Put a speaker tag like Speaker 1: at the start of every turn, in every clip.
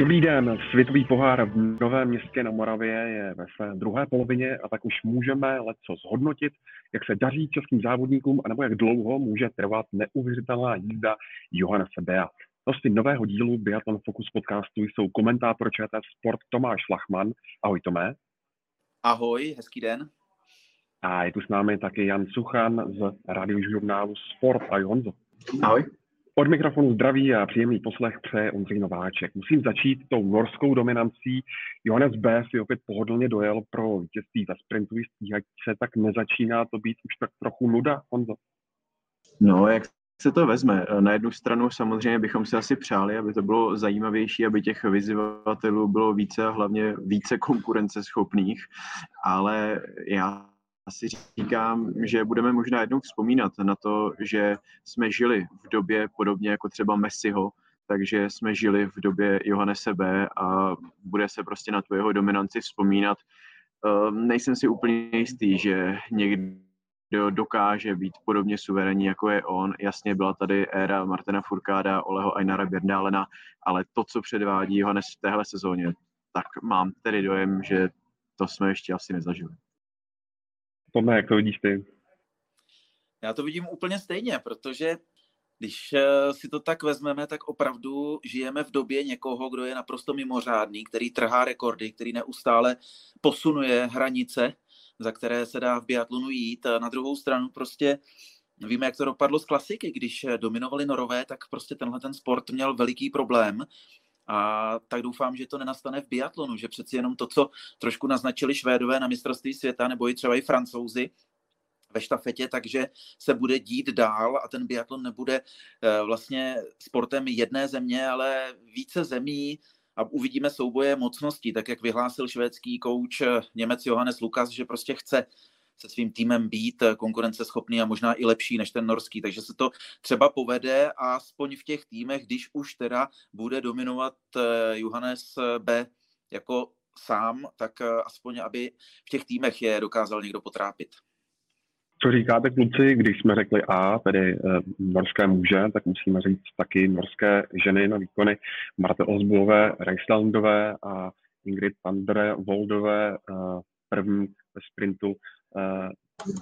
Speaker 1: Dobrý den, světový pohár v Novém městě na Moravě je ve své druhé polovině a tak už můžeme leco zhodnotit, jak se daří českým závodníkům a nebo jak dlouho může trvat neuvěřitelná jízda Johannese Bea. Hosty nového dílu Biathlon Focus podcastu jsou komentátor ČT Sport Tomáš Lachman. Ahoj Tomé.
Speaker 2: Ahoj, hezký den.
Speaker 1: A je tu s námi taky Jan Suchan z radiožurnálu Sport. Ahoj Honzo.
Speaker 3: Ahoj.
Speaker 1: Od mikrofonu zdraví a příjemný poslech přeje Ondřej Nováček. Musím začít tou norskou dominancí. Johannes B. si opět pohodlně dojel pro vítězství ve sprintové stíhačce, tak nezačíná to být už tak trochu nuda, Honzo?
Speaker 3: No, jak se to vezme. Na jednu stranu samozřejmě bychom si asi přáli, aby to bylo zajímavější, aby těch vyzývatelů bylo více a hlavně více konkurenceschopných, ale já asi říkám, že budeme možná jednou vzpomínat na to, že jsme žili v době podobně jako třeba Messiho, takže jsme žili v době Johannese B. a bude se prostě na tu jeho dominanci vzpomínat. Ehm, nejsem si úplně jistý, že někdo dokáže být podobně suverénní, jako je on. Jasně byla tady éra Martina Furkáda, Oleho Einara Bjerdálena, ale to, co předvádí Johannes v téhle sezóně, tak mám tedy dojem, že to jsme ještě asi nezažili.
Speaker 1: Tohle, jak to vidíš ty?
Speaker 2: Já to vidím úplně stejně, protože když eh, si to tak vezmeme, tak opravdu žijeme v době někoho, kdo je naprosto mimořádný, který trhá rekordy, který neustále posunuje hranice, za které se dá v biatlonu jít. Na druhou stranu prostě víme, jak to dopadlo z klasiky. Když dominovali Norové, tak prostě tenhle ten sport měl veliký problém a tak doufám, že to nenastane v biatlonu, že přeci jenom to, co trošku naznačili Švédové na mistrovství světa, nebo i třeba i Francouzi, ve štafetě, takže se bude dít dál a ten biatlon nebude eh, vlastně sportem jedné země, ale více zemí. A uvidíme souboje mocností, tak jak vyhlásil švédský kouč eh, Němec Johannes Lukas, že prostě chce se svým týmem být eh, konkurenceschopný a možná i lepší než ten norský. Takže se to třeba povede a aspoň v těch týmech, když už teda bude dominovat eh, Johannes eh, B jako sám, tak aspoň aby v těch týmech je dokázal někdo potrápit.
Speaker 1: Co říkáte kluci, když jsme řekli A, tedy e, norské muže, tak musíme říct taky norské ženy na výkony Marte Osbulové, Reislandové a Ingrid Pandre Voldové, e, první ve sprintu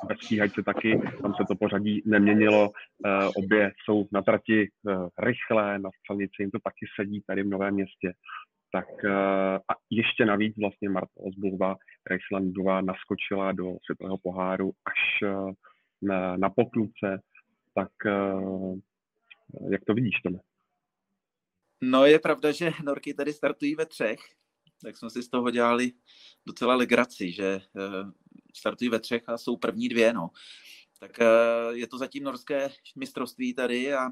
Speaker 1: ve stíhačce taky, tam se to pořadí neměnilo, eh, obě jsou na trati eh, rychlé, na střelnici jim to taky sedí tady v Novém městě. Tak a ještě navíc vlastně Marta Osbulová, Reislandová naskočila do světového poháru až na, na pokluce, tak jak to vidíš, Tome?
Speaker 2: No je pravda, že Norky tady startují ve třech, tak jsme si z toho dělali docela legraci, že startují ve třech a jsou první dvě, no. Tak eh, je to zatím norské mistrovství tady a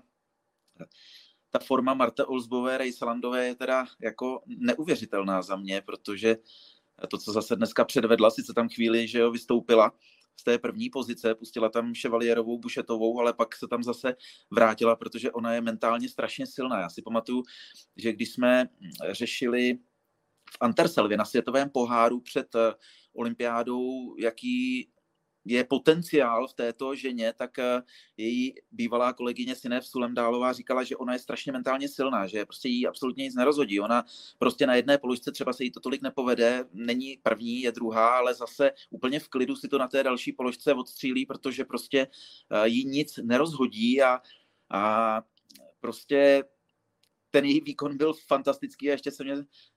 Speaker 2: ta forma Marte Olsbové, Rejslandové je teda jako neuvěřitelná za mě, protože to, co zase dneska předvedla, sice tam chvíli, že jo, vystoupila z té první pozice, pustila tam Chevalierovou, Bušetovou, ale pak se tam zase vrátila, protože ona je mentálně strašně silná. Já si pamatuju, že když jsme řešili v Anterselvě na světovém poháru před eh, olympiádou, jaký je potenciál v této ženě, tak eh, její bývalá kolegyně Sinev Sulemdálová říkala, že ona je strašně mentálně silná, že prostě jí absolutně nic nerozhodí. Ona prostě na jedné položce třeba se jí to tolik nepovede, není první, je druhá, ale zase úplně v klidu si to na té další položce odstřílí, protože prostě eh, jí nic nerozhodí a, a prostě ten její výkon byl fantastický a ještě se mě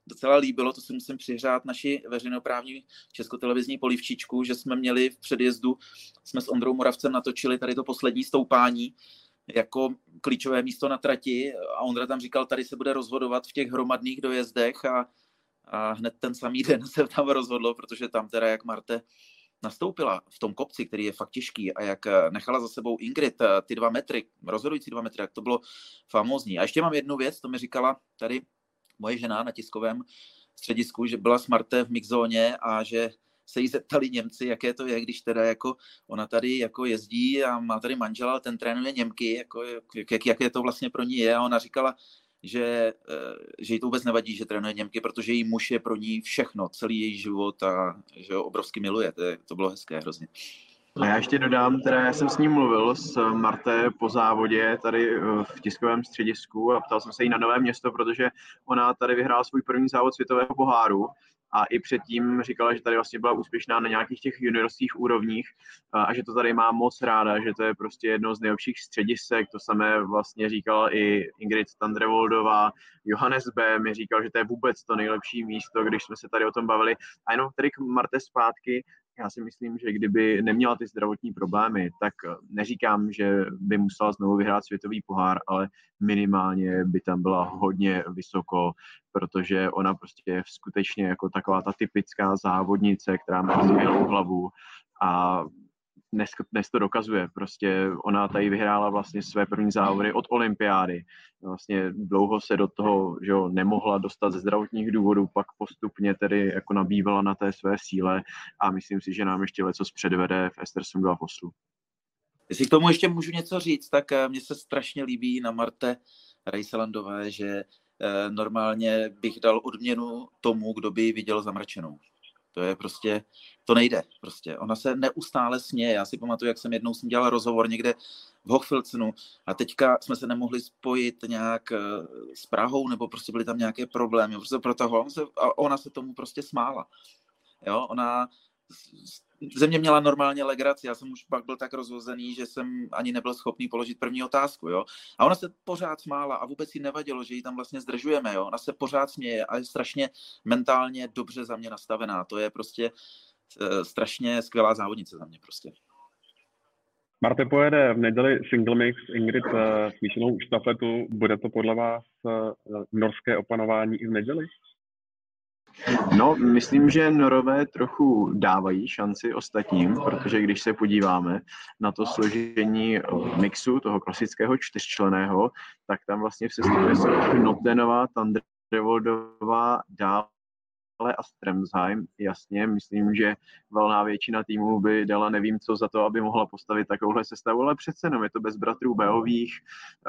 Speaker 2: docela líbilo, to si musím přihřát naši veřejnoprávní českotelevizní polivčičku, že jsme měli v předjezdu, jsme s Ondrou Moravcem natočili tady to poslední stoupání, jako klíčové místo na trati a Ondra tam říkal, tady se bude rozhodovat v těch hromadných dojezdech a, a hned ten samý den se tam rozhodlo, protože tam teda, jak Marte nastoupila v tom kopci, který je fakt těžký a jak eh, nechala za sebou Ingrid eh, ty dva metry, rozhodující dva metry, jak to bylo famózní. A ještě mám jednu věc, to mi říkala tady moje žena na tiskovém středisku, že byla smarté v mixzóně a že se jí zeptali Němci, jaké to je, když teda jako ona tady jako jezdí a má tady manžela, ten trénuje Němky, jako, jak, jaké to vlastně pro ní je a ona říkala, že, eh, že jí to vůbec nevadí, že trénuje Němky, protože její muž je pro ní všechno, celý její život a že ho obrovsky miluje. To, je, to bylo hezké hrozně.
Speaker 3: A já ještě dodám, teda já jsem s ním mluvil s Marte po závodě tady eh, v tiskovém středisku a ptal jsem se jí na nové město, protože ona tady vyhrála svůj první závod světového poháru a i předtím říkala, že tady vlastně byla úspěšná na nějakých těch juniorských úrovních a že to tady má moc ráda, že to je prostě jedno z nejlepších středisek, to samé vlastně říkala i Ingrid Tandrevoldová, Johannes B. mi říkal, že to je vůbec to nejlepší místo, když jsme se tady o tom bavili. A jenom tady k Marte zpátky, já si myslím, že kdyby neměla ty zdravotní problémy, tak neříkám, že by musela znovu vyhrát světový pohár, ale minimálně by tam byla hodně vysoko, protože ona prostě je skutečně jako taková ta typická závodnice, která má skvělou hlavu a dnes, dnes to dokazuje. Prostě ona tady vyhrála vlastně své první závody od olympiády. Vlastně dlouho se do toho že jo, nemohla dostat ze zdravotních důvodů, pak postupně tedy jako nabývala na té své síle a myslím si, že nám ještě leco předvede v Estersundu a v Oslu.
Speaker 2: Jestli k tomu ještě můžu něco říct, tak eh, mně se strašně líbí na Marte Rejselandové, že eh, normálně bych dal odměnu tomu, kdo by viděl zamračenou. To je prostě, to nejde prostě. Ona se neustále směje. Já si pamatuju, jak jsem jednou s ní dělal rozhovor někde v Hochfilcenu a teďka jsme se nemohli spojit nějak eh, s Prahou, nebo prostě byly tam nějaké problémy. Prostě protahovala a ona se tomu prostě smála. Jo, ona ze mě měla normálně legraci, já jsem už pak byl tak rozhozený, že jsem ani nebyl schopný položit první otázku, jo. A ona se pořád smála a vůbec jí nevadilo, že ji tam vlastně zdržujeme, jo. Ona se pořád směje a je strašně mentálně dobře za mě nastavená. To je prostě uh, strašně skvělá závodnice za mě prostě.
Speaker 1: Marte pojede v neděli single mix Ingrid uh, smíšenou štafetu. Bude to podle vás uh, norské opanování i v neděli?
Speaker 3: No, myslím, že Norové trochu dávají šanci ostatním, protože když se podíváme na to složení mixu, toho klasického čtyřčleného, tak tam vlastně v sestavě jsou Notenová, Tandrevoldová, dál a Stremsheim, jasně, myslím, že valná většina týmů by dala nevím co za to, aby mohla postavit takovouhle sestavu, ale přece jenom je to bez bratrů Beových,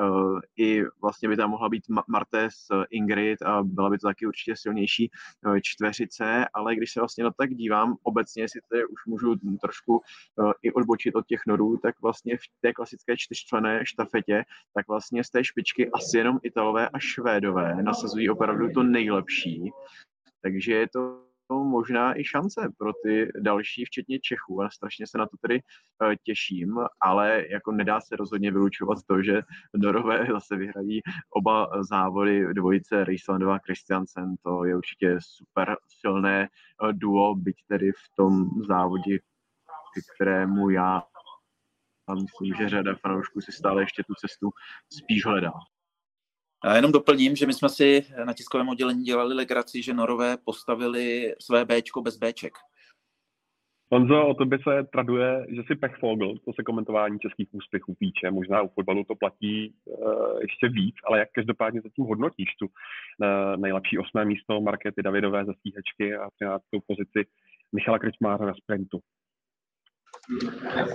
Speaker 3: uh, i vlastně by tam mohla být Martes, Ingrid a byla by to taky určitě silnější uh, čtveřice, ale když se vlastně na tak dívám, obecně si to už můžu trošku uh, i odbočit od těch norů, tak vlastně v té klasické čtyřčlené štafetě, tak vlastně z té špičky asi jenom Italové a Švédové nasazují opravdu to nejlepší. Takže je to možná i šance pro ty další, včetně Čechů. A strašně se na to tedy eh, těším, ale jako nedá se rozhodně vylučovat to, že Norové zase vyhrají oba závody dvojice Rieslandová a Christiansen. To je určitě super silné eh, duo, byť tedy v tom závodě, kterému já a myslím, že řada fanoušků si stále ještě tu cestu spíš hledá.
Speaker 2: Já jenom doplním, že my jsme si na tiskovém oddělení dělali legraci, že Norové postavili své Bčko bez Bček.
Speaker 1: Honzo, o tobě se traduje, že jsi pechfogl, co se komentování českých úspěchů týče. Možná u fotbalu to platí uh, ještě víc, ale jak každopádně zatím hodnotíš tu uh, nejlepší osmé místo Markety Davidové ze stíhačky a 13. pozici Michala Krčmáře na sprintu?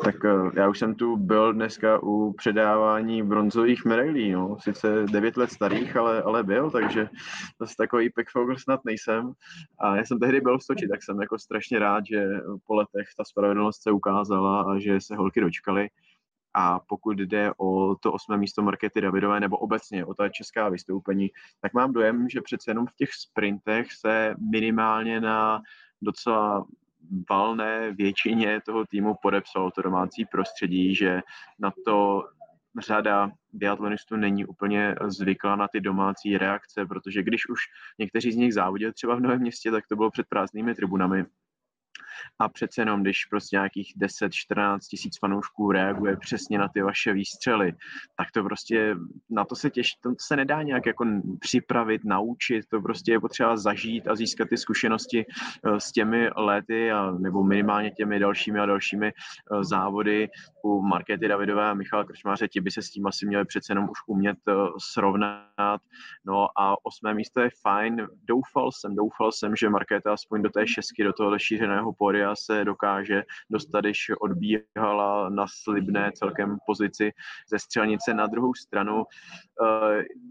Speaker 3: Tak eh, já už jsem tu byl dneska u předávání bronzových medailí, no. sice 9 let starých, ale, ale byl, takže zase takový pekfogr snad nejsem. A já jsem tehdy byl v Soči, tak jsem jako strašně rád, že po letech ta spravedlnost se ukázala a že se holky dočkaly. A pokud jde o to osmé místo Markety Davidové nebo obecně o ta česká vystoupení, tak mám dojem, že přece jenom v těch sprintech se minimálně na docela valné většině toho týmu podepsal to domácí prostředí, že na to řada biatlonistů není úplně zvyklá na ty domácí reakce, protože když už někteří z nich závodili třeba v Novém městě, tak to bylo před prázdnými tribunami a přece jenom, když prostě nějakých 10-14 tisíc fanoušků reaguje přesně na ty vaše výstřely, tak to prostě, na to se těší, to se nedá nějak jako připravit, naučit, to prostě je potřeba zažít a získat ty zkušenosti eh, s těmi lety a, nebo minimálně těmi dalšími a dalšími eh, závody u Markety Davidové a Michala Krčmáře, ti by se s tím asi měli přece jenom už umět eh, srovnat. No a osmé místo je fajn. Doufal jsem, doufal jsem, že Markéta aspoň do té šestky, do toho šířeného pódia se dokáže dostat, když odbíhala na slibné celkem pozici ze střelnice. Na druhou stranu uh,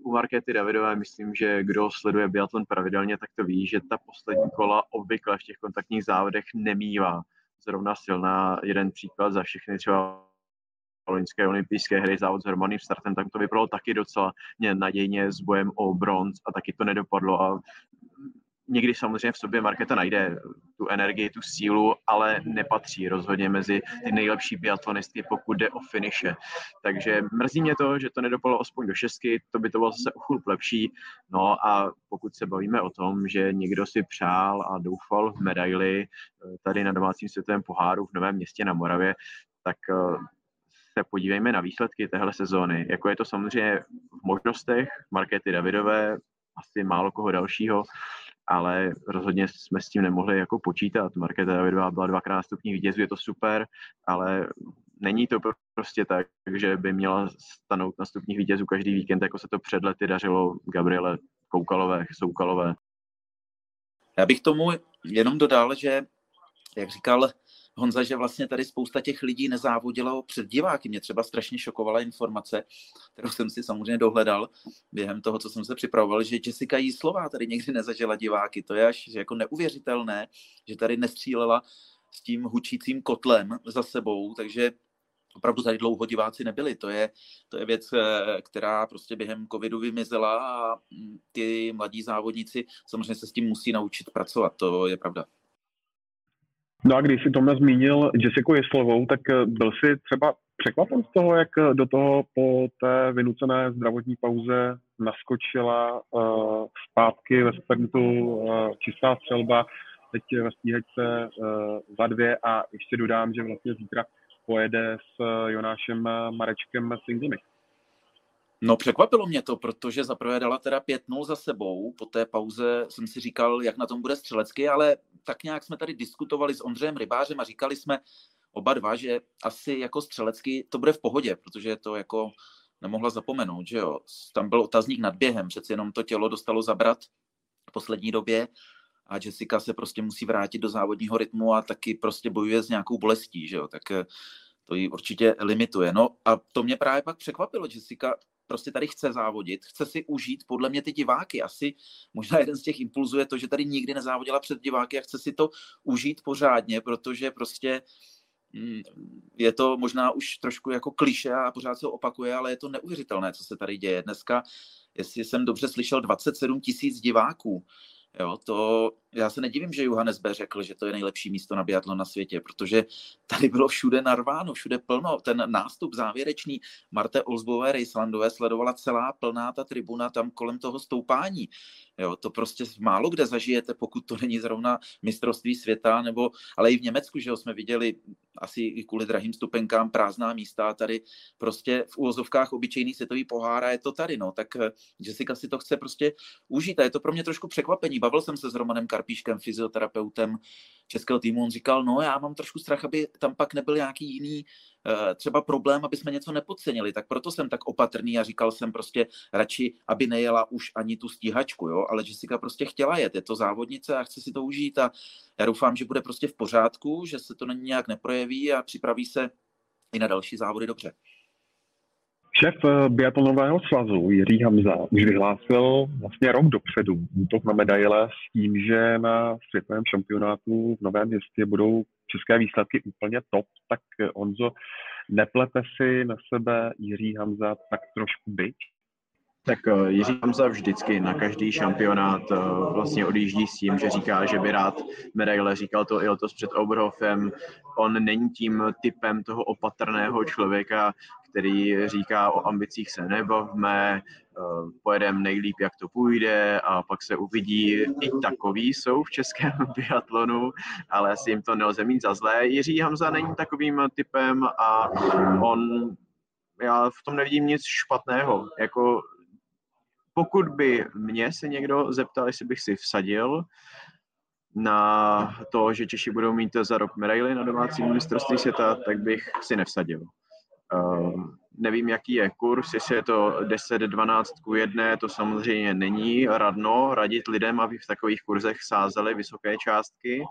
Speaker 3: u Markéty Davidové myslím, že kdo sleduje biatlon pravidelně, tak to ví, že ta poslední kola obvykle v těch kontaktních závodech nemývá zrovna silná. Jeden příklad za všechny třeba loňské olympijské hry závod s hromadným startem, tak to vypadalo taky docela nadějně s bojem o bronz a taky to nedopadlo a někdy samozřejmě v sobě Marketa najde tu energii, tu sílu, ale nepatří rozhodně mezi ty nejlepší biatlonistky, pokud jde o finiše. Takže mrzí mě to, že to nedopadlo aspoň do šestky, to by to bylo zase o lepší. No a pokud se bavíme o tom, že někdo si přál a doufal v medaili eh, tady na domácím světovém poháru v Novém městě na Moravě, tak eh, se podívejme na výsledky téhle sezóny. Jako je to samozřejmě v možnostech Markety Davidové, asi málo koho dalšího, ale rozhodně jsme s tím nemohli jako počítat. Markéta Davidová byla dvakrát stupní vítězů, je to super, ale není to prostě tak, že by měla stanout na stupních vítězů každý víkend, jako se to před lety dařilo Gabriele Koukalové, Soukalové.
Speaker 2: Já bych tomu jenom dodal, že, jak říkal Honza, že vlastně tady spousta těch lidí nezávodila před diváky. Mě třeba strašně šokovala informace, kterou jsem si samozřejmě dohledal během toho, co jsem se připravoval, že Jessica Jíslová tady někdy nezažila diváky. To je až jako neuvěřitelné, že tady nestřílela s tím hučícím kotlem za sebou, takže opravdu tady dlouho diváci nebyli. To je, to je věc, eh, která prostě během covidu vymizela a mm, ty mladí závodníci samozřejmě se s tím musí naučit pracovat, to je pravda.
Speaker 1: No a když si Tomě zmínil Jessica Jeslovou, tak eh, byl si třeba překvapen z toho, jak eh, do toho po té vynucené zdravotní pauze naskočila uh, zpátky ve sprintu uh, čistá střelba, teď ve stíhačce uh, za dvě a ještě dodám, že vlastně zítra pojede s Jonášem Marečkem singlemi.
Speaker 2: No překvapilo mě to, protože zaprvé dala teda 5-0 za sebou, po té pauze jsem si říkal, jak na tom bude střelecky, ale tak nějak jsme tady diskutovali s Ondřejem Rybářem a říkali jsme oba dva, že asi jako střelecky to bude v pohodě, protože to jako nemohla zapomenout, že jo. Tam byl otazník nad během, přeci jenom to tělo dostalo zabrat v poslední době a Jessica se prostě musí vrátit do závodního rytmu a taky prostě bojuje s nějakou bolestí, že jo, tak to ji určitě limituje. No a to mě právě pak překvapilo, Jessica prostě tady chce závodit, chce si užít podle mě ty diváky. Asi možná jeden z těch impulzů je to, že tady nikdy nezávodila před diváky a chce si to užít pořádně, protože prostě mm, je to možná už trošku jako kliše a pořád se opakuje, ale je to neuvěřitelné, co se tady děje. Dneska, jestli jsem dobře slyšel, 27 tisíc diváků Jo, to, já se nedivím, že Johannes B. řekl, že to je nejlepší místo na biatlon na světě, protože tady bylo všude narváno, všude plno. Ten nástup závěrečný Marte Olsbové Rejslandové sledovala celá plná ta tribuna tam kolem toho stoupání. Jo, to prostě málo kde zažijete, pokud to není zrovna mistrovství světa, nebo, ale i v Německu, že jo, jsme viděli asi i kvůli drahým stupenkám prázdná místa tady prostě v úvozovkách obyčejný světový pohár a je to tady, no, tak eh, Jessica si to chce prostě užít a je to pro mě trošku překvapení. Bavil jsem se s Romanem Karpíškem, fyzioterapeutem českého týmu, on říkal, no já mám trošku strach, aby tam pak nebyl nějaký jiný Eh, třeba problém, aby jsme něco nepodcenili, tak proto jsem tak opatrný a říkal jsem prostě radši, aby nejela už ani tu stíhačku, jo, ale Jessica prostě chtěla jet, je to závodnice a chce si to užít a já doufám, že bude prostě v pořádku, že se to nějak neprojeví a připraví se i na další závody dobře.
Speaker 1: Šéf eh, biatlonového svazu Jiří Hamza už vyhlásil vlastně rok dopředu útok na medaile s tím, že na světovém šampionátu v Novém městě budou české výsledky úplně top, tak eh, Onzo, neplete si na sebe Jiří Hamza tak trošku byť?
Speaker 3: Tak eh, Jiří Hamza vždycky na každý šampionát vlastně odjíždí s tím, že říká, že by rád medaile, říkal to i letos před Oberhofem. On není tím typem toho opatrného člověka, který říká o ambicích se nebavme, eh, pojedeme nejlíp, jak to půjde a pak se uvidí. I takový jsou v českém biatlonu, ale asi jim to nelze mít za zlé. Jiří Hamza není takovým typem a on, já v tom nevidím nic špatného. Jako pokud by mě se někdo zeptal, jestli bych si vsadil na to, že Češi budou mít za rok medaily na domácím mistrovství světa, tak bych si nevsadil. Uh, nevím, jaký je kurz, jestli je to 10-12 ku 1, to samozřejmě není radno radit lidem, aby v takových kurzech sázeli vysoké částky.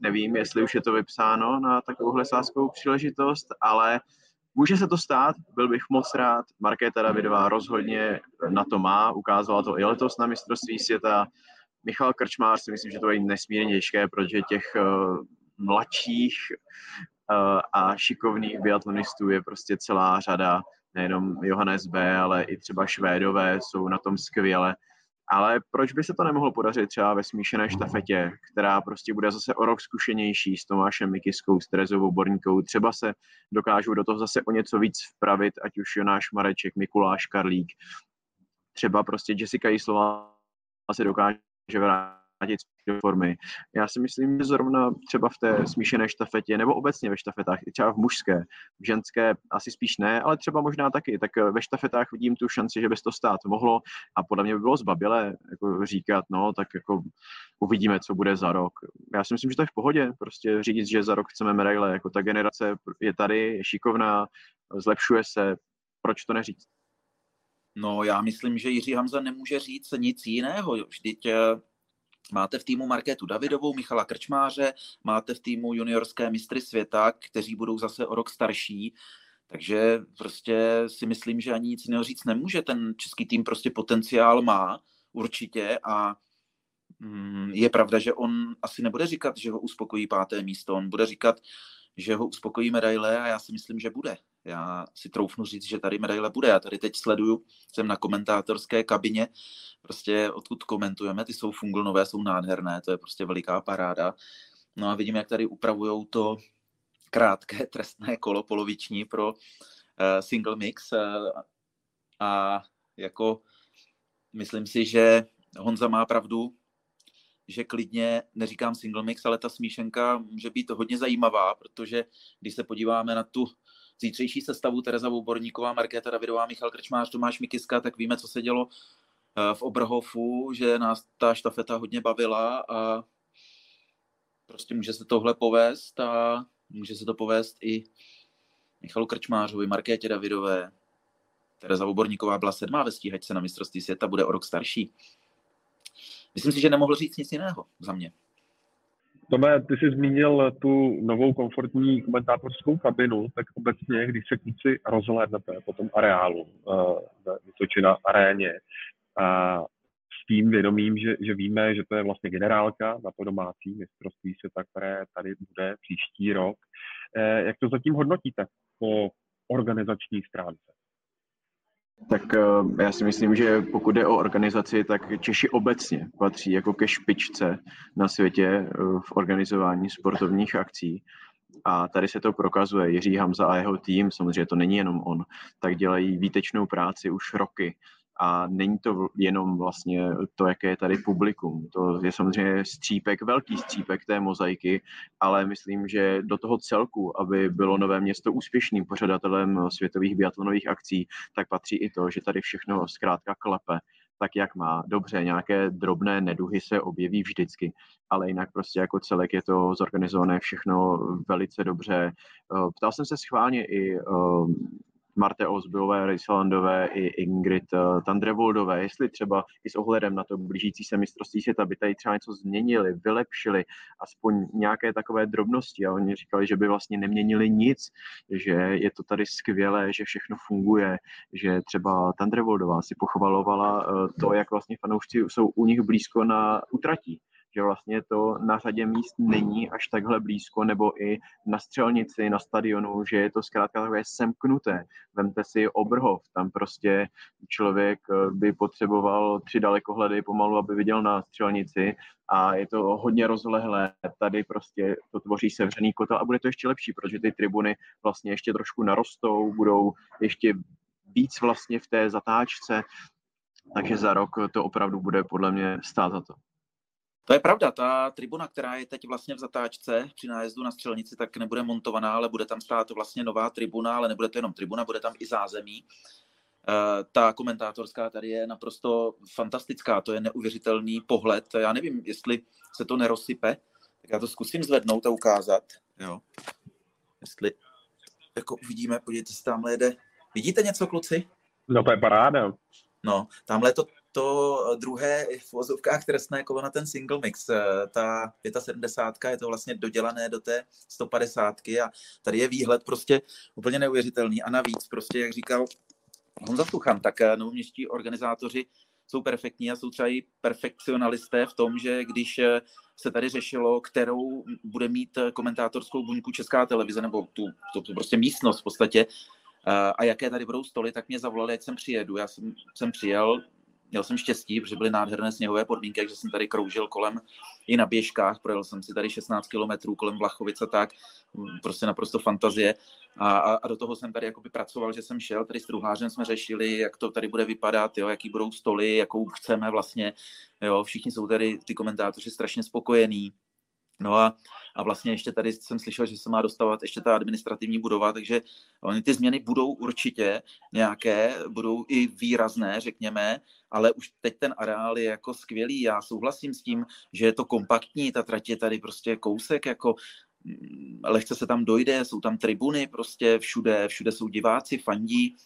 Speaker 3: Nevím, jestli už je to vypsáno na takovouhle sázkovou příležitost, ale může se to stát, byl bych moc rád. Markéta Davidová rozhodně na to má, ukázala to i letos na mistrovství světa. Michal Krčmář si myslím, že to je nesmírně těžké, protože těch mladších a šikovných biatlonistů je prostě celá řada, nejenom Johannes B., ale i třeba Švédové jsou na tom skvěle. Ale proč by se to nemohlo podařit třeba ve smíšené štafetě, která prostě bude zase o rok zkušenější s Tomášem Mikiskou, s Terezovou Borníkou. Třeba se dokážou do toho zase o něco víc vpravit, ať už Jonáš Mareček, Mikuláš Karlík. Třeba prostě Jessica Jislová se dokáže vrátit vrátit do formy. Já si myslím, že zrovna třeba v té smíšené štafetě, nebo obecně ve štafetách, i třeba v mužské, v ženské asi spíš ne, ale třeba možná taky, tak ve štafetách vidím tu šanci, že by to stát mohlo a podle mě by bylo zbabilé jako říkat, no, tak jako uvidíme, co bude za rok. Já si myslím, že to je v pohodě, prostě říct, že za rok chceme medaile, jako ta generace je tady, je šikovná, zlepšuje se, proč to neříct?
Speaker 2: No, já myslím, že Jiří Hamza nemůže říct nic jiného. Vždyť eh, Máte v týmu Markétu Davidovou, Michala Krčmáře, máte v týmu juniorské mistry světa, kteří budou zase o rok starší, takže prostě si myslím, že ani nic jiného říct nemůže. Ten český tým prostě potenciál má určitě a mm, je pravda, že on asi nebude říkat, že ho uspokojí páté místo, on bude říkat, že ho uspokojí medaile a já si myslím, že bude. Já si troufnu říct, že tady medaile bude. Já tady teď sleduju, jsem na komentátorské kabině, prostě odkud komentujeme, ty jsou funglnové, jsou nádherné, to je prostě veliká paráda. No a vidím, jak tady upravují to krátké trestné kolo poloviční pro uh, single mix uh, a jako myslím si, že Honza má pravdu, že klidně, neříkám single mix, ale ta smíšenka může být hodně zajímavá, protože když se podíváme na tu zítřejší sestavu Tereza Vouborníková, Markéta Davidová, Michal Krčmář, Tomáš Mikiska, tak víme, co se dělo eh, v Oberhofu, že nás ta štafeta hodně bavila a prostě může se tohle povést a může se to povést i Michalu Krčmářovi, Markétě Davidové. Tereza Oborníková byla sedmá ve stíhačce na mistrovství světa, bude o rok starší. Myslím si, že nemohl říct nic jiného za mě.
Speaker 1: Tome, ty jsi zmínil tu novou komfortní komentátorskou kabinu, tak obecně, když se kluci rozhlédnete po tom areálu uh, ve Vysočina aréně, a s tím vědomím, že, že víme, že to je vlastně generálka na to domácí mistrovství světa, které tady bude příští rok. Eh, jak to zatím hodnotíte po organizační stránce?
Speaker 3: Tak eh, já si myslím, že pokud jde o organizaci, tak Češi obecně patří jako ke špičce na světě eh, v organizování sportovních akcí. A tady se to prokazuje. Jiří Hamza a jeho tým, samozřejmě to není jenom on, tak dělají výtečnou práci už roky a není to jenom vlastně to, jaké je tady publikum. To je samozřejmě střípek, velký střípek té mozaiky, ale myslím, že do toho celku, aby bylo Nové město úspěšným pořadatelem světových biatlonových akcí, tak patří i to, že tady všechno zkrátka klepe tak, jak má. Dobře, nějaké drobné neduhy se objeví vždycky, ale jinak prostě jako celek je to zorganizované všechno velice dobře. Ptal jsem se schválně i Marte Osbylové, Rejsalandové i Ingrid eh, Tandrevoldové, jestli třeba i s ohledem na to blížící se mistrovství světa by tady třeba něco změnili, vylepšili, aspoň nějaké takové drobnosti. A oni říkali, že by vlastně neměnili nic, že je to tady skvělé, že všechno funguje, že třeba Tandrevoldová si pochvalovala eh, to, jak vlastně fanoušci jsou u nich blízko na utratí že vlastně to na řadě míst není až takhle blízko, nebo i na střelnici, na stadionu, že je to zkrátka takové semknuté. Vemte si Obrhov, tam prostě člověk eh, by potřeboval tři dalekohledy pomalu, aby viděl na střelnici a je to hodně rozlehlé. Tady prostě to tvoří sevřený kotel a bude to ještě lepší, protože ty tribuny vlastně ještě trošku narostou, budou ještě víc vlastně v té zatáčce, takže za rok to opravdu bude podle mě stát za to.
Speaker 2: To je pravda, ta tribuna, která je teď vlastně v zatáčce při nájezdu na střelnici, tak nebude montovaná, ale bude tam stát vlastně nová tribuna, ale nebude to jenom tribuna, bude tam i zázemí. Eh, ta komentátorská tady je naprosto fantastická, to je neuvěřitelný pohled. Já nevím, jestli se to nerozsype, tak já to zkusím zvednout a ukázat. Jo. Jestli jako uvidíme, podívejte se, tamhle jede. Vidíte něco, kluci?
Speaker 1: No to je paráda.
Speaker 2: No, tamhle to to druhé v vozovkách trestné kolo na ten single mix. Eh, ta 75 je to vlastně dodělané do té 150 a tady je výhled prostě úplně neuvěřitelný a navíc prostě, jak říkal Honza Suchan, tak eh, novoměstští organizátoři jsou perfektní a jsou třeba i perfekcionalisté v tom, že když eh, se tady řešilo, kterou bude mít komentátorskou buňku Česká televize, nebo tu, tu, tu prostě místnost v podstatě, a jaké tady budou stoly, tak mě zavolali, ať jsem přijedu. Já jsem, jsem přijel, měl jsem štěstí, protože byly nádherné sněhové podmínky, takže jsem tady kroužil kolem i na běžkách, projel jsem si tady 16 kilometrů kolem Vlachovice, tak. Prostě naprosto fantazie. A, a, a, do toho jsem tady jakoby pracoval, že jsem šel, tady s druhářem jsme řešili, jak to tady bude vypadat, jo, jaký budou stoly, jakou chceme vlastně, jo, všichni jsou tady ty komentátoři strašně spokojení, No a, a vlastně ještě tady jsem slyšel, že se má dostávat ještě ta administrativní budova, takže oni ty změny budou určitě nějaké, budou i výrazné, řekněme, ale už teď ten areál je jako skvělý. Já souhlasím s tím, že je to kompaktní, ta trať je tady prostě kousek, jako mm, lehce se tam dojde, jsou tam tribuny, prostě všude, všude jsou diváci, fandí,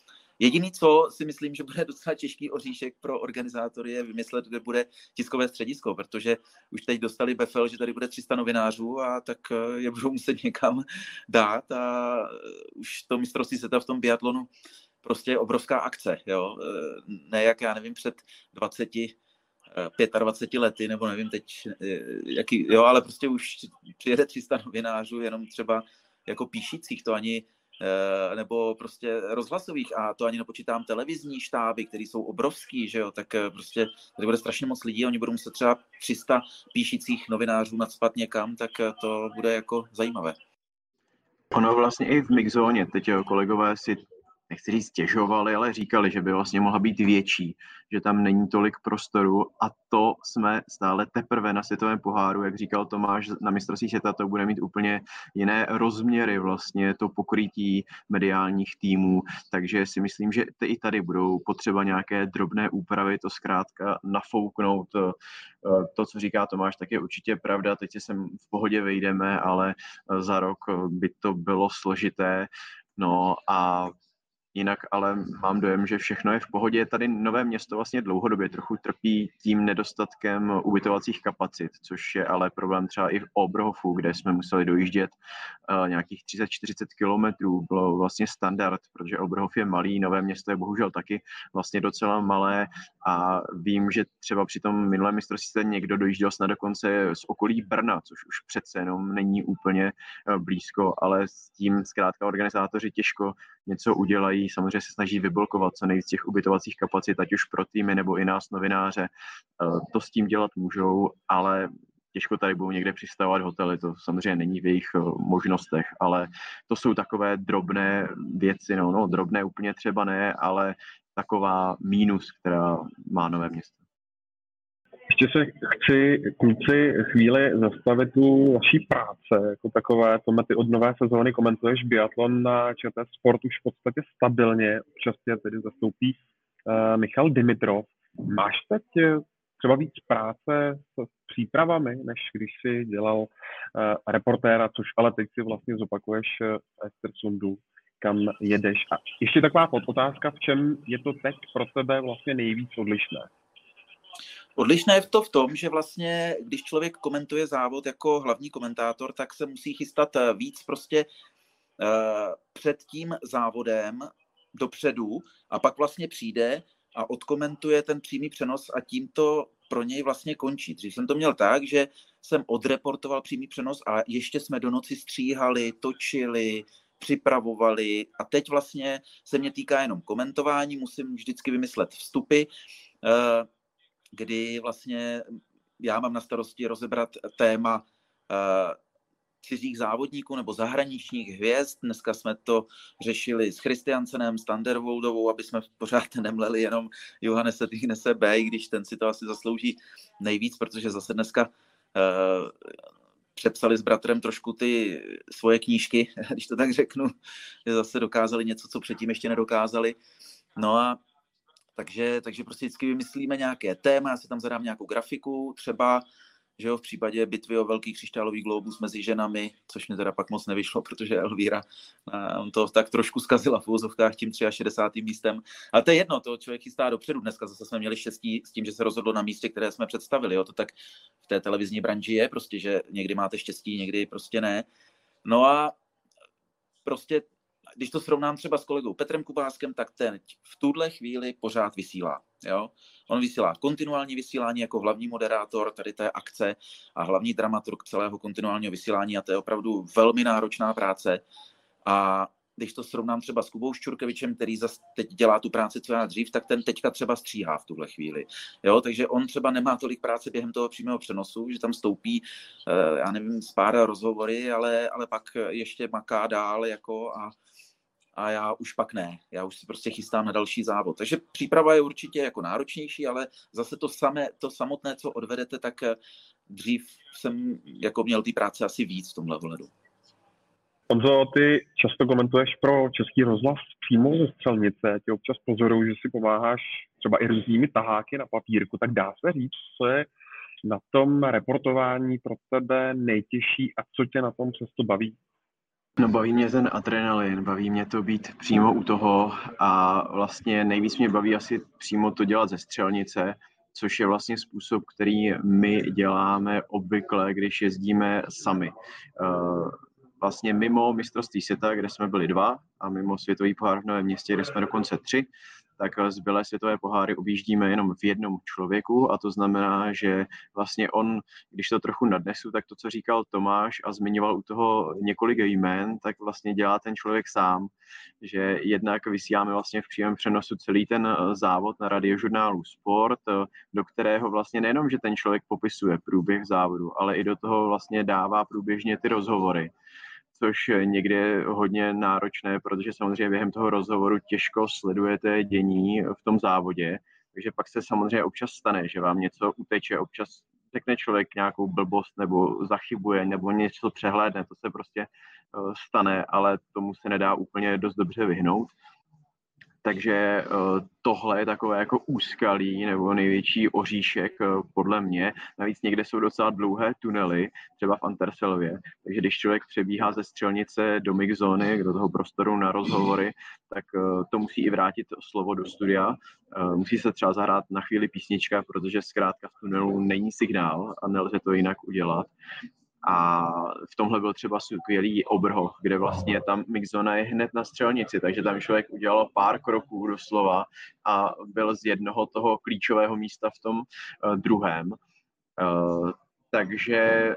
Speaker 2: Jediný, co si myslím, že bude docela těžký oříšek pro organizátory, je vymyslet, kde bude tiskové středisko, protože už teď dostali befel, že tady bude 300 novinářů a tak eh, je budou muset někam dát a eh, už to mistrovství světa v tom biatlonu prostě je obrovská akce, jo. Eh, ne jak, já nevím, před 20 25 lety, nebo nevím teď, jaký, jo, ale prostě už přijede 300 novinářů, jenom třeba jako píšících, to ani nebo prostě rozhlasových a to ani nepočítám televizní štáby, které jsou obrovský, že jo, tak eh, prostě tady bude strašně moc lidí, oni budou muset třeba 300 píšících novinářů nadspat někam, tak eh, to bude jako zajímavé.
Speaker 3: Ono vlastně i v mixzóně, teď kolegové si nechci říct stěžovali, ale říkali, že by vlastně mohla být větší, že tam není tolik prostoru a to jsme stále teprve na světovém poháru, jak říkal Tomáš, na mistrovství světa to bude mít úplně jiné rozměry vlastně to pokrytí mediálních týmů, takže si myslím, že i tady budou potřeba nějaké drobné úpravy, to zkrátka nafouknout. Eh, to, co říká Tomáš, tak je určitě pravda, teď se sem v pohodě vejdeme, ale eh, za rok by to bylo složité. No a Jinak ale mám dojem, že všechno je v pohodě. Tady Nové město vlastně dlouhodobě trochu trpí tím nedostatkem ubytovacích kapacit, což je ale problém třeba i v Obrohofu, kde jsme museli dojíždět uh, nějakých 30-40 kilometrů. Bylo vlastně standard, protože Obrohov je malý, Nové město je bohužel taky vlastně docela malé a vím, že třeba při tom minulém mistrovství někdo dojížděl snad dokonce z okolí Brna, což už přece jenom není úplně uh, blízko, ale s tím zkrátka organizátoři těžko něco udělají samozřejmě se snaží vyblokovat co nejvíc těch ubytovacích kapacit, ať už pro týmy nebo i nás novináře. Eh, to s tím dělat můžou, ale těžko tady budou někde přistavovat hotely, to samozřejmě není v jejich eh, možnostech, ale to jsou takové drobné věci, no, no drobné úplně třeba ne, ale taková mínus, která má nové město.
Speaker 1: Ještě se chci, kluci, chvíli zastavit tu vaší práce, jako takové, to ty od nové sezóny komentuješ biatlon na ČT Sport už v podstatě stabilně, občas tě tedy zastoupí uh, Michal Dimitrov. Máš teď eh, třeba víc práce s přípravami, než když jsi dělal uh, reportéra, což ale teď si vlastně zopakuješ uh, Estersundu, kam jedeš. A ještě taková otázka, v čem je to teď pro tebe vlastně nejvíc odlišné?
Speaker 2: Odlišné je to v tom, že vlastně, když člověk komentuje závod jako hlavní komentátor, tak se musí chystat eh, víc prostě uh, před tím závodem dopředu a pak vlastně přijde a odkomentuje ten přímý přenos a tím to pro něj vlastně končí. Dřív jsem to měl tak, že jsem odreportoval přímý přenos a ještě jsme do noci stříhali, točili, připravovali a teď vlastně se mě týká jenom komentování, musím vždycky vymyslet vstupy. Uh, kdy vlastně já mám na starosti rozebrat téma uh, cizích závodníků nebo zahraničních hvězd. Dneska jsme to řešili s Christiansenem, s Thunderwoldovou, aby jsme pořád nemleli jenom Johannese Tignese B, i když ten si to asi zaslouží nejvíc, protože zase dneska uh, přepsali s bratrem trošku ty svoje knížky, když to tak řeknu, že zase dokázali něco, co předtím ještě nedokázali. No a takže, takže prostě vždycky vymyslíme nějaké téma, já si tam zadám nějakou grafiku, třeba že jo, v případě bitvy o velký křišťálový globus mezi ženami, což mi teda pak moc nevyšlo, protože Elvíra on to tak trošku zkazila v úzovkách tím 63. místem. Ale to je jedno, to člověk chystá dopředu. Dneska zase jsme měli štěstí s tím, že se rozhodlo na místě, které jsme představili. Jo. To tak v té televizní branži je, prostě, že někdy máte štěstí, někdy prostě ne. No a prostě když to srovnám třeba s kolegou Petrem Kubáskem, tak ten v tuhle chvíli pořád vysílá. Jo? On vysílá kontinuální vysílání jako hlavní moderátor tady té akce a hlavní dramaturg celého kontinuálního vysílání a to je opravdu velmi náročná práce. A když to srovnám třeba s Kubou Ščurkevičem, který zase teď dělá tu práci, co já dřív, tak ten teďka třeba stříhá v tuhle chvíli. Jo, takže on třeba nemá tolik práce během toho přímého přenosu, že tam stoupí, eh, já nevím, z pár rozhovory, ale, ale pak ještě maká dál jako a, a já už pak ne. Já už si prostě chystám na další závod. Takže příprava je určitě jako náročnější, ale zase to samé, to samotné, co odvedete, tak eh, dřív jsem jako měl ty práce asi víc v tomhle ohledu.
Speaker 1: Honzo, ty často komentuješ pro Český rozhlas přímo ze střelnice. Tě občas pozoruju, že si pomáháš třeba i různými taháky na papírku. Tak dá se říct, co je na tom reportování pro tebe nejtěžší a co tě na tom přesto baví?
Speaker 3: No baví mě ten adrenalin, baví mě to být přímo u toho a vlastně nejvíc mě baví asi přímo to dělat ze střelnice, což je vlastně způsob, který my děláme obvykle, když jezdíme sami. Uh, vlastně mimo mistrovství světa, kde jsme byli dva, a mimo světový pohár v Novém městě, kde jsme dokonce tři, tak zbylé světové poháry objíždíme jenom v jednom člověku a to znamená, že vlastně on, když to trochu nadnesu, tak to, co říkal Tomáš a zmiňoval u toho několik jmén, tak vlastně dělá ten člověk sám, že jednak vysíláme vlastně v přímém přenosu celý ten eh, závod na radiožurnálu Sport, eh, do kterého vlastně nejenom, že ten člověk popisuje průběh závodu, ale i do toho vlastně dává průběžně ty rozhovory což někdy je hodně náročné, protože samozřejmě během toho rozhovoru těžko sledujete dění v tom závodě, takže pak se samozřejmě občas stane, že vám něco uteče, občas řekne člověk nějakou blbost nebo zachybuje nebo něco přehlédne, to se prostě eh, stane, ale tomu se nedá úplně dost dobře vyhnout. Takže eh, tohle je takové jako úskalí nebo největší oříšek eh, podle mě. Navíc někde jsou docela dlouhé tunely, třeba v Anterselově. Takže když člověk přebíhá ze střelnice do mixzóny, do toho prostoru na rozhovory, tak eh, to musí i vrátit slovo do studia. Musí se třeba zahrát na chvíli písnička, protože zkrátka v tunelu není signál a nelze to jinak udělat. A v tomhle byl třeba skvělý Obrho, kde vlastně tam mixzona je hned na střelnici, takže tam člověk udělal pár kroků doslova a byl z jednoho toho klíčového místa v tom uh, druhém. Uh, takže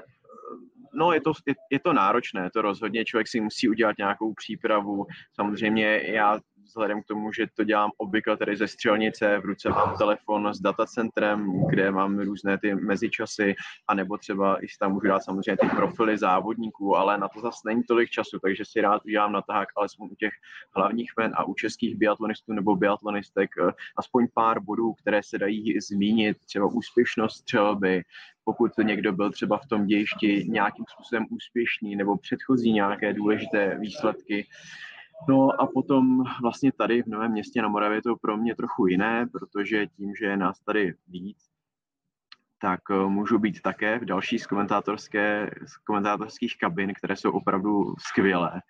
Speaker 3: no je to, je, je to náročné, to rozhodně člověk si musí udělat nějakou přípravu. Samozřejmě já vzhledem k tomu, že to dělám obvykle tady ze střelnice, v ruce mám telefon s datacentrem, kde mám různé ty mezičasy, anebo třeba i tam můžu dát samozřejmě ty profily závodníků, ale na to zase není tolik času, takže si rád udělám na tahák alespoň u těch hlavních men a u českých biatlonistů nebo biatlonistek eh, aspoň pár bodů, které se dají zmínit, třeba úspěšnost střelby, pokud někdo byl třeba v tom dějišti nějakým způsobem úspěšný nebo předchozí nějaké důležité výsledky, No a potom vlastně tady v Novém městě na Moravě je to pro mě trochu jiné, protože tím, že je nás tady víc, tak eh, můžu být také v další z, komentátorské, z komentátorských kabin, které jsou opravdu skvělé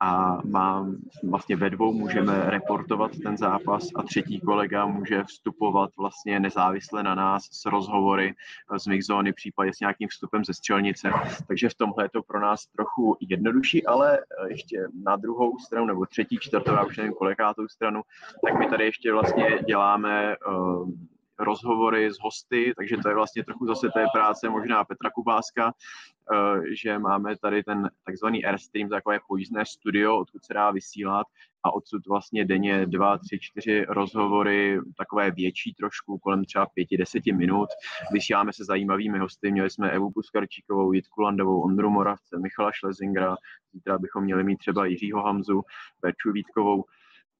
Speaker 3: a mám, vlastně ve dvou můžeme reportovat ten zápas a třetí kolega může vstupovat vlastně nezávisle na nás s rozhovory z mixzóny, případně s nějakým vstupem ze střelnice. Takže v tomhle je to pro nás trochu jednodušší, ale ještě na druhou stranu nebo třetí, čtvrtou, já už nevím kolikátou stranu, tak my tady ještě vlastně děláme uh, rozhovory s hosty, takže to je vlastně trochu zase té práce možná Petra Kubáska, eh, že máme tady ten takzvaný Airstream, takové pojízdné studio, odkud se dá vysílat a odsud vlastně denně dva, tři, čtyři rozhovory, takové větší trošku, kolem třeba pěti, deseti minut. Vysíláme se zajímavými hosty, měli jsme Evu Puskarčíkovou, Jitku Landovou, Ondru Moravce, Michala Šlezingra, zítra bychom měli mít třeba Jiřího Hamzu, Verču Vítkovou,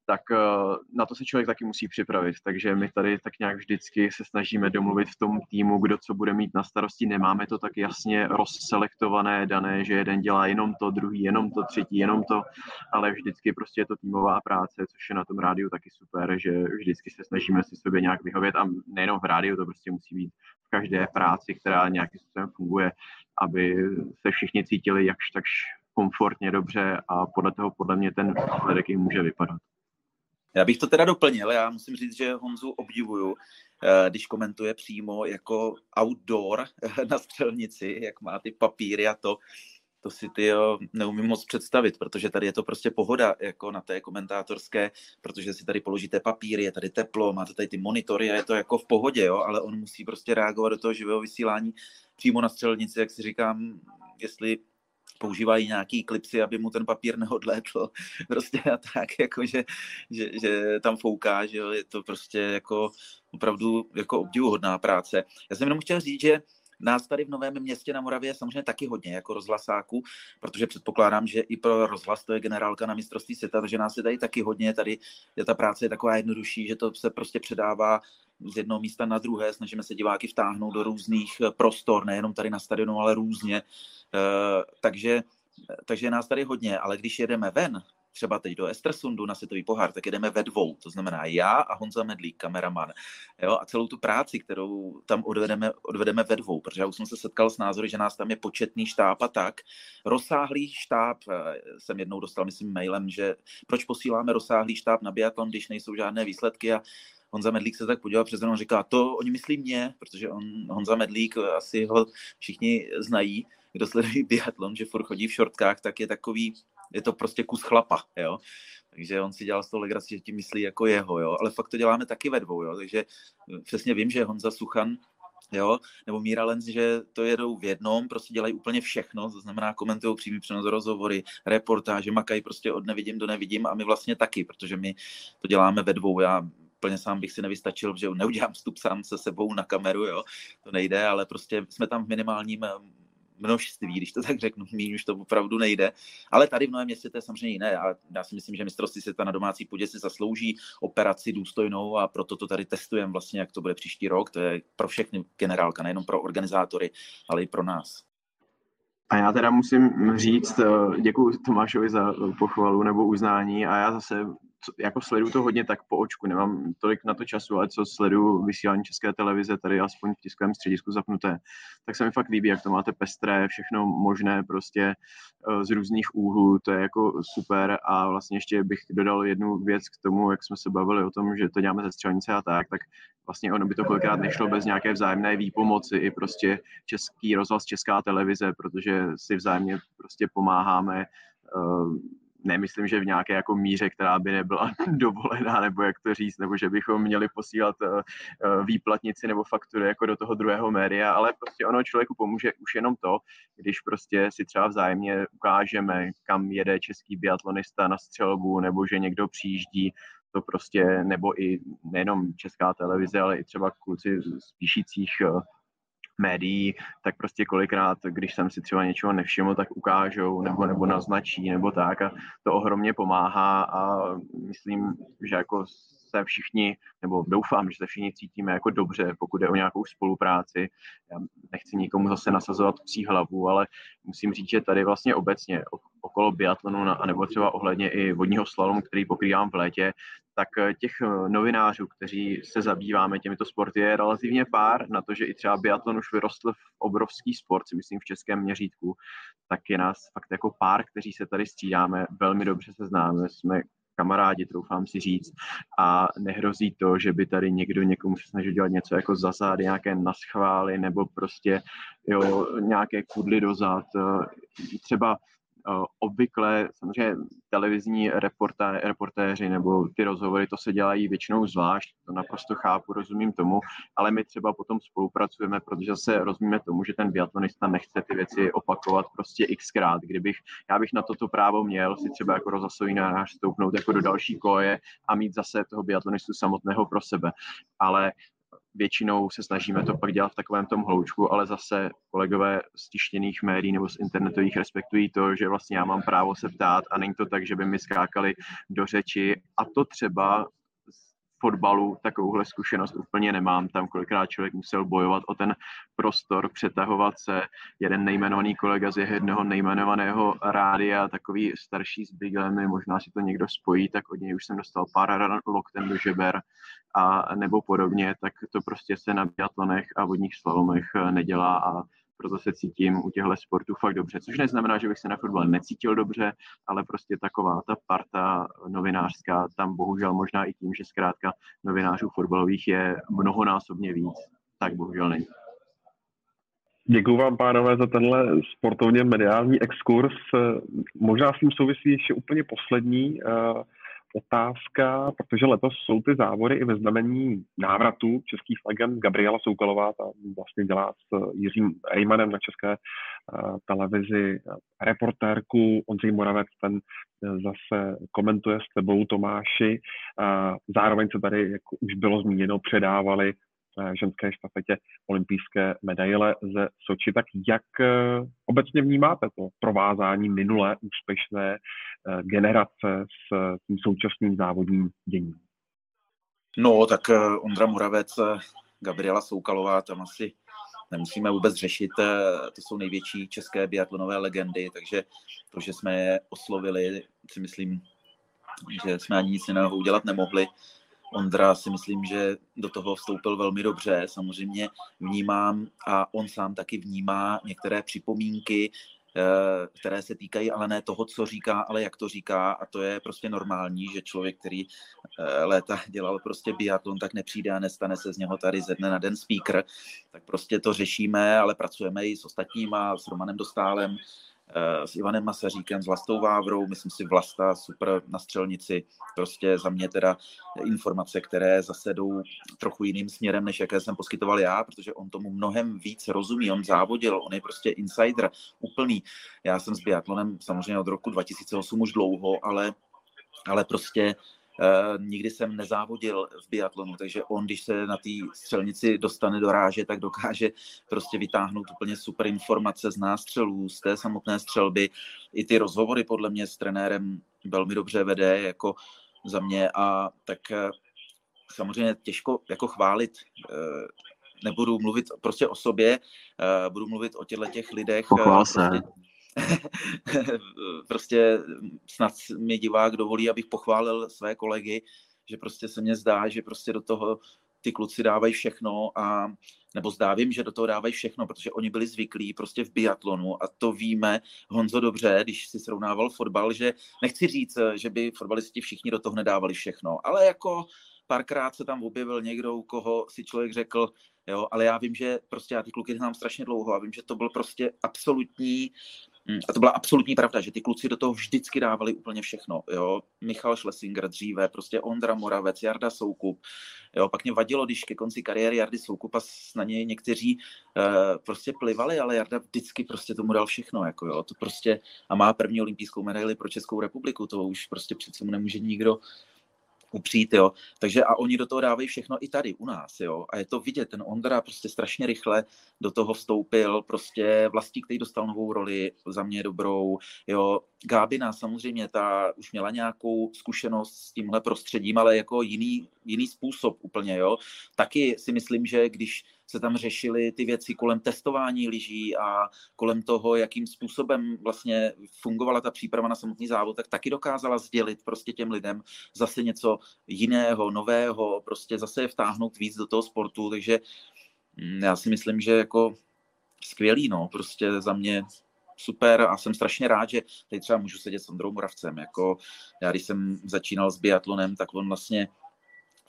Speaker 3: tak eh, na to se člověk taky musí připravit. Takže my tady tak nějak vždycky se snažíme domluvit v tom týmu, kdo co bude mít na starosti. Nemáme to tak jasně rozselektované, dané, že jeden dělá jenom to, druhý jenom to, třetí jenom to, ale vždycky prostě je to týmová práce, což je na tom rádiu taky super, že vždycky se snažíme si sobě nějak vyhovět a nejenom v rádiu, to prostě musí být v každé práci, která nějakým způsobem funguje, aby se všichni cítili jakž takž komfortně, dobře a podle toho podle mě ten výsledek může vypadat.
Speaker 2: Já bych to teda doplnil, já musím říct, že Honzu obdivuju, eh, když komentuje přímo jako outdoor na střelnici, jak má ty papíry a to. to si ty jo, neumím moc představit, protože tady je to prostě pohoda jako na té komentátorské, protože si tady položíte papíry, je tady teplo, máte tady ty monitory a je to jako v pohodě, jo, ale on musí prostě reagovat do toho živého vysílání přímo na střelnici, jak si říkám, jestli používají nějaký klipsy, aby mu ten papír neodlétl. Prostě a tak, jako že, že, že tam fouká, že jo, je to prostě jako opravdu jako obdivuhodná práce. Já jsem jenom chtěl říct, že Nás tady v Novém městě na Moravě je samozřejmě taky hodně jako rozhlasáků, protože předpokládám, že i pro rozhlas to je generálka na mistrovství světa, takže nás je tady taky hodně. Tady je ta práce je taková jednodušší, že to se prostě předává z jednoho místa na druhé. Snažíme se diváky vtáhnout do různých eh, prostor, nejenom tady na stadionu, ale různě. Eh, takže takže je nás tady hodně, ale když jedeme ven, třeba teď do Estersundu na světový pohár, tak jedeme ve dvou, to znamená já a Honza Medlík, kameraman. Jo, a celou tu práci, kterou tam odvedeme, odvedeme ve dvou, protože já už jsem se setkal s názory, že nás tam je početný štáb a tak. Rozsáhlý štáb eh, jsem jednou dostal, myslím, mailem, že proč posíláme rozsáhlý štáb na biatlon, když nejsou žádné výsledky a Honza Medlík se tak podíval přes a říká, to oni myslí mě, protože on, Honza Medlík, asi ho všichni znají, kdo sledují biatlon, že furt chodí v šortkách, tak je takový, je to prostě kus chlapa, jo. Takže on si dělal z toho legraci, že tím myslí jako jeho, jo. Ale fakt to děláme taky ve dvou, jo. Takže eh, přesně vím, že Honza Suchan jo, nebo Míra Lenz, že to jedou v jednom, prostě dělají úplně všechno, to znamená komentují přímý přenos rozhovory, reportáže, makají prostě od nevidím do nevidím a my vlastně taky, protože my to děláme ve dvou. Já úplně sám bych si nevystačil, že neudělám vstup sám se sebou na kameru, jo, to nejde, ale prostě jsme tam v minimálním eh, množství, když to tak řeknu, méně už to opravdu nejde. Ale tady v Novém městě to je samozřejmě jiné. A já si myslím, že mistrovství světa na domácí půdě si zaslouží operaci důstojnou a proto to tady testujeme vlastně, jak to bude příští rok. To je pro všechny generálka, nejenom pro organizátory, ale i pro nás.
Speaker 3: A já teda musím říct, eh, děkuji Tomášovi za pochvalu nebo uznání a já zase jako sleduju to hodně tak po očku, nemám tolik na to času, ale co sleduju vysílání České televize, tady aspoň v tiskovém středisku zapnuté, tak se mi fakt líbí, jak to máte pestré, všechno možné prostě eh, z různých úhlů, to je jako super. A vlastně ještě bych dodal jednu věc k tomu, jak jsme se bavili o tom, že to děláme ze střelnice a tak, tak vlastně ono by to kolikrát nešlo bez nějaké vzájemné výpomoci i prostě český rozhlas, česká televize, protože si vzájemně prostě pomáháme uh, nemyslím, že v nějaké jako míře, která by nebyla dovolená, nebo jak to říct, nebo že bychom měli posílat uh, výplatnici nebo faktury jako do toho druhého média, ale prostě ono člověku pomůže už jenom to, když prostě si třeba vzájemně ukážeme, kam jede český biatlonista na střelbu, nebo že někdo přijíždí to prostě, nebo i nejenom česká televize, ale i třeba kluci z píšících uh, médií, tak prostě kolikrát, když jsem si třeba něčeho nevšiml, tak ukážou nebo, nebo naznačí nebo tak a to ohromně pomáhá a myslím, že jako se všichni, nebo doufám, že se všichni cítíme jako dobře, pokud je o nějakou spolupráci. Já nechci nikomu zase nasazovat psí hlavu, ale musím říct, že tady vlastně obecně okolo biatlonu, nebo třeba ohledně i vodního slalomu, který pokrývám v létě, tak eh, těch eh, novinářů, kteří se zabýváme těmito sporty, je relativně pár na to, že i třeba biatlon už vyrostl v obrovský sport, si myslím v českém měřítku, tak je nás fakt jako pár, kteří se tady střídáme, velmi dobře se známe, jsme kamarádi, troufám si říct, a nehrozí to, že by tady někdo někomu se snažil dělat něco jako za zády, nějaké naschvály, nebo prostě jo, nějaké kudly dozad. Eh, třeba obvykle samozřejmě televizní reporté, reportéři nebo ty rozhovory, to se dělají většinou zvlášť, to naprosto chápu, rozumím tomu, ale my třeba potom spolupracujeme, protože se rozumíme tomu, že ten biatlonista nechce ty věci opakovat prostě xkrát. Kdybych, já bych na toto právo měl si třeba jako rozhlasový náš stoupnout jako do další koje a mít zase toho biatlonistu samotného pro sebe. Ale většinou se snažíme to pak dělat v takovém tom hloučku, ale zase kolegové z tištěných médií nebo z internetových respektují to, že vlastně já mám právo se ptát a není to tak, že by mi skákali do řeči. A to třeba fotbalu takovouhle zkušenost úplně nemám. Tam kolikrát člověk musel bojovat o ten prostor, přetahovat se. Jeden nejmenovaný kolega z jednoho nejmenovaného rádia, takový starší s Biglem, možná si to někdo spojí, tak od něj už jsem dostal pár loktem do žeber a nebo podobně, tak to prostě se na biatlonech a vodních slalomech nedělá a proto se cítím u těchto sportů fakt dobře. Což neznamená, že bych se na fotbal necítil dobře, ale prostě taková ta parta novinářská, tam bohužel možná i tím, že zkrátka novinářů fotbalových je mnohonásobně víc, tak bohužel není.
Speaker 1: Děkuji vám, pánové, za tenhle sportovně mediální exkurs. Možná s tím souvisí ještě úplně poslední uh, otázka, protože letos jsou ty závody i ve znamení návratu českých legend. Gabriela Soukalová ta vlastně dělá s Jiřím Rejmanem na české uh, televizi reportérku. Ondřej Moravec ten zase komentuje s tebou Tomáši. Zároveň se tady, jak už bylo zmíněno, předávali ženské štafetě olympijské medaile ze Soči. Tak jak eh, obecně vnímáte to provázání minulé úspěšné eh, generace s tím současným závodním děním?
Speaker 2: No, tak eh, Ondra Moravec, Gabriela Soukalová, tam asi nemusíme vůbec řešit, to jsou největší české biatlonové legendy, takže to, že jsme je oslovili, si myslím, že jsme ani nic jiného udělat nemohli. Ondra si myslím, že do toho vstoupil velmi dobře. Samozřejmě vnímám a on sám taky vnímá některé připomínky, eh, které se týkají ale ne toho, co říká, ale jak to říká a to je prostě normální, že člověk, který eh, léta dělal prostě biatlon, tak nepřijde a nestane se z něho tady ze dne na den speaker, tak prostě to řešíme, ale pracujeme i s ostatníma, s Romanem Dostálem, s Ivanem Masaříkem, s Vlastou Vávrou, myslím si Vlasta super na střelnici, prostě za mě teda informace, které zase jdou trochu jiným směrem, než jaké jsem poskytoval já, protože on tomu mnohem víc rozumí, on závodil, on je prostě insider, úplný. Já jsem s biatlonem samozřejmě od roku 2008 už dlouho, ale ale prostě nikdy jsem nezávodil v biatlonu, takže on, když se na té střelnici dostane do ráže, tak dokáže prostě vytáhnout úplně super informace z nástřelů, z té samotné střelby. I ty rozhovory podle mě s trenérem velmi dobře vede, jako za mě a tak uh, samozřejmě těžko jako chválit uh, nebudu mluvit prostě o sobě, budu mluvit o těchto těch lidech.
Speaker 3: Pochvál se.
Speaker 2: Prostě, prostě snad mi divák dovolí, abych pochválil své kolegy, že prostě se mně zdá, že prostě do toho ty kluci dávají všechno a nebo zdávím, že do toho dávají všechno, protože oni byli zvyklí prostě v biatlonu a to víme, Honzo, dobře, když si srovnával fotbal, že nechci říct, že by fotbalisti všichni do toho nedávali všechno, ale jako párkrát se tam objevil někdo, u koho si člověk řekl, jo, ale já vím, že prostě já ty kluky znám strašně dlouho a vím, že to byl prostě absolutní a to byla absolutní pravda, že ty kluci do toho vždycky dávali úplně všechno. Jo? Michal Schlesinger dříve, prostě Ondra Moravec, Jarda Soukup. Jo? Pak mě vadilo, když ke konci kariéry Jardy Soukupa na něj někteří uh, prostě plivali, ale Jarda vždycky prostě tomu dal všechno. Jako, jo? To prostě, a má první olympijskou medaili pro Českou republiku, to už prostě přece mu nemůže nikdo upřít, jo. Takže a oni do toho dávají všechno i tady u nás, jo. A je to vidět, ten Ondra prostě strašně rychle do toho vstoupil, prostě vlastník, který dostal novou roli, za mě dobrou, jo. Gábina samozřejmě, ta už měla nějakou zkušenost s tímhle prostředím, ale jako jiný, jiný způsob úplně, jo. Taky si myslím, že když se tam řešily ty věci kolem testování lyží a kolem toho, jakým způsobem vlastně fungovala ta příprava na samotný závod, tak taky dokázala sdělit prostě těm lidem zase něco jiného, nového, prostě zase je vtáhnout víc do toho sportu, takže mm, já si myslím, že jako skvělý, no, prostě za mě super a jsem strašně rád, že teď třeba můžu sedět s Ondrou Moravcem, jako já když jsem začínal s biatlonem, tak on vlastně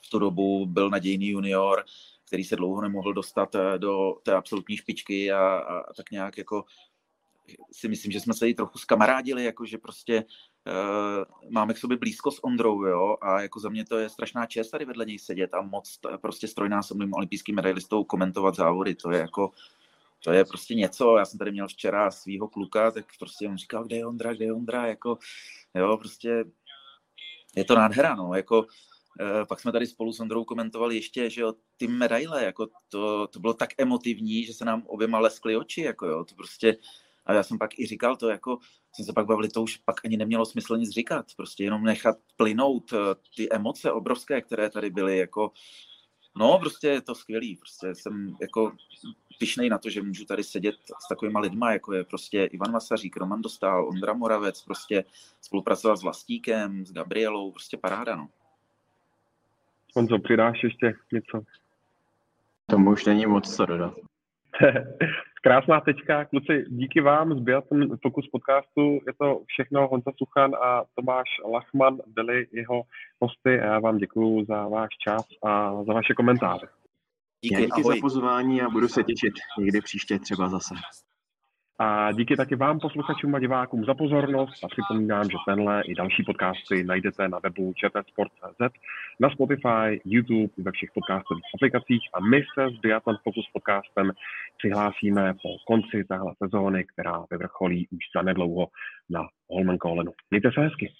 Speaker 2: v tu dobu byl nadějný junior, který se dlouho nemohl dostat eh, do té absolutní špičky a, a, a tak nějak jako si myslím, že jsme se i trochu skamarádili, jako že prostě uh, máme k sobě blízko s Ondrou, jo, a jako za mě to je strašná čest tady vedle něj sedět a moc prostě strojnásobným olympijským medailistou komentovat závody, to je jako to je prostě něco, já jsem tady měl včera svého kluka, tak prostě on říkal, kde je Ondra, kde je Ondra, jako, jo, prostě je to nádhera, no, jako Eh, pak jsme tady spolu s Ondrou komentovali ještě, že jo, ty medaile, jako to, to bylo tak emotivní, že se nám oběma leskly oči, jako jo, to prostě, a já jsem pak i říkal to, jako jsme se pak bavili, to už pak ani nemělo smysl nic říkat, prostě jenom nechat plynout eh, ty emoce obrovské, které tady byly, jako No, prostě je to skvělý. Prostě jsem jako pišnej na to, že můžu tady sedět s takovýma lidma, jako je prostě Ivan Masařík, Roman Dostal, Ondra Moravec, prostě spolupracovat s Vlastíkem, s Gabrielou, prostě paráda, no.
Speaker 1: Honzo, přidáš ještě něco?
Speaker 3: Tomu už není moc co dodat.
Speaker 1: Krásná tečka, kluci, díky vám z Biathlon Focus podcastu. Je to všechno Honza Suchan a Tomáš Lachman byli jeho hosty a já vám děkuji za váš čas a za vaše komentáře.
Speaker 2: Díky,
Speaker 3: díky
Speaker 2: ahoj.
Speaker 3: za pozvání a budu se těšit někdy příště třeba zase.
Speaker 1: A díky taky vám, posluchačům a divákům, za pozornost a připomínám, že tenhle i další podcasty najdete na webu čtsport.cz, na Spotify, YouTube ve všech podcastových aplikacích a my se s Biathlon Focus podcastem přihlásíme po konci téhle sezóny, která vyvrcholí už zanedlouho na Holmenkollenu. Mějte se hezky.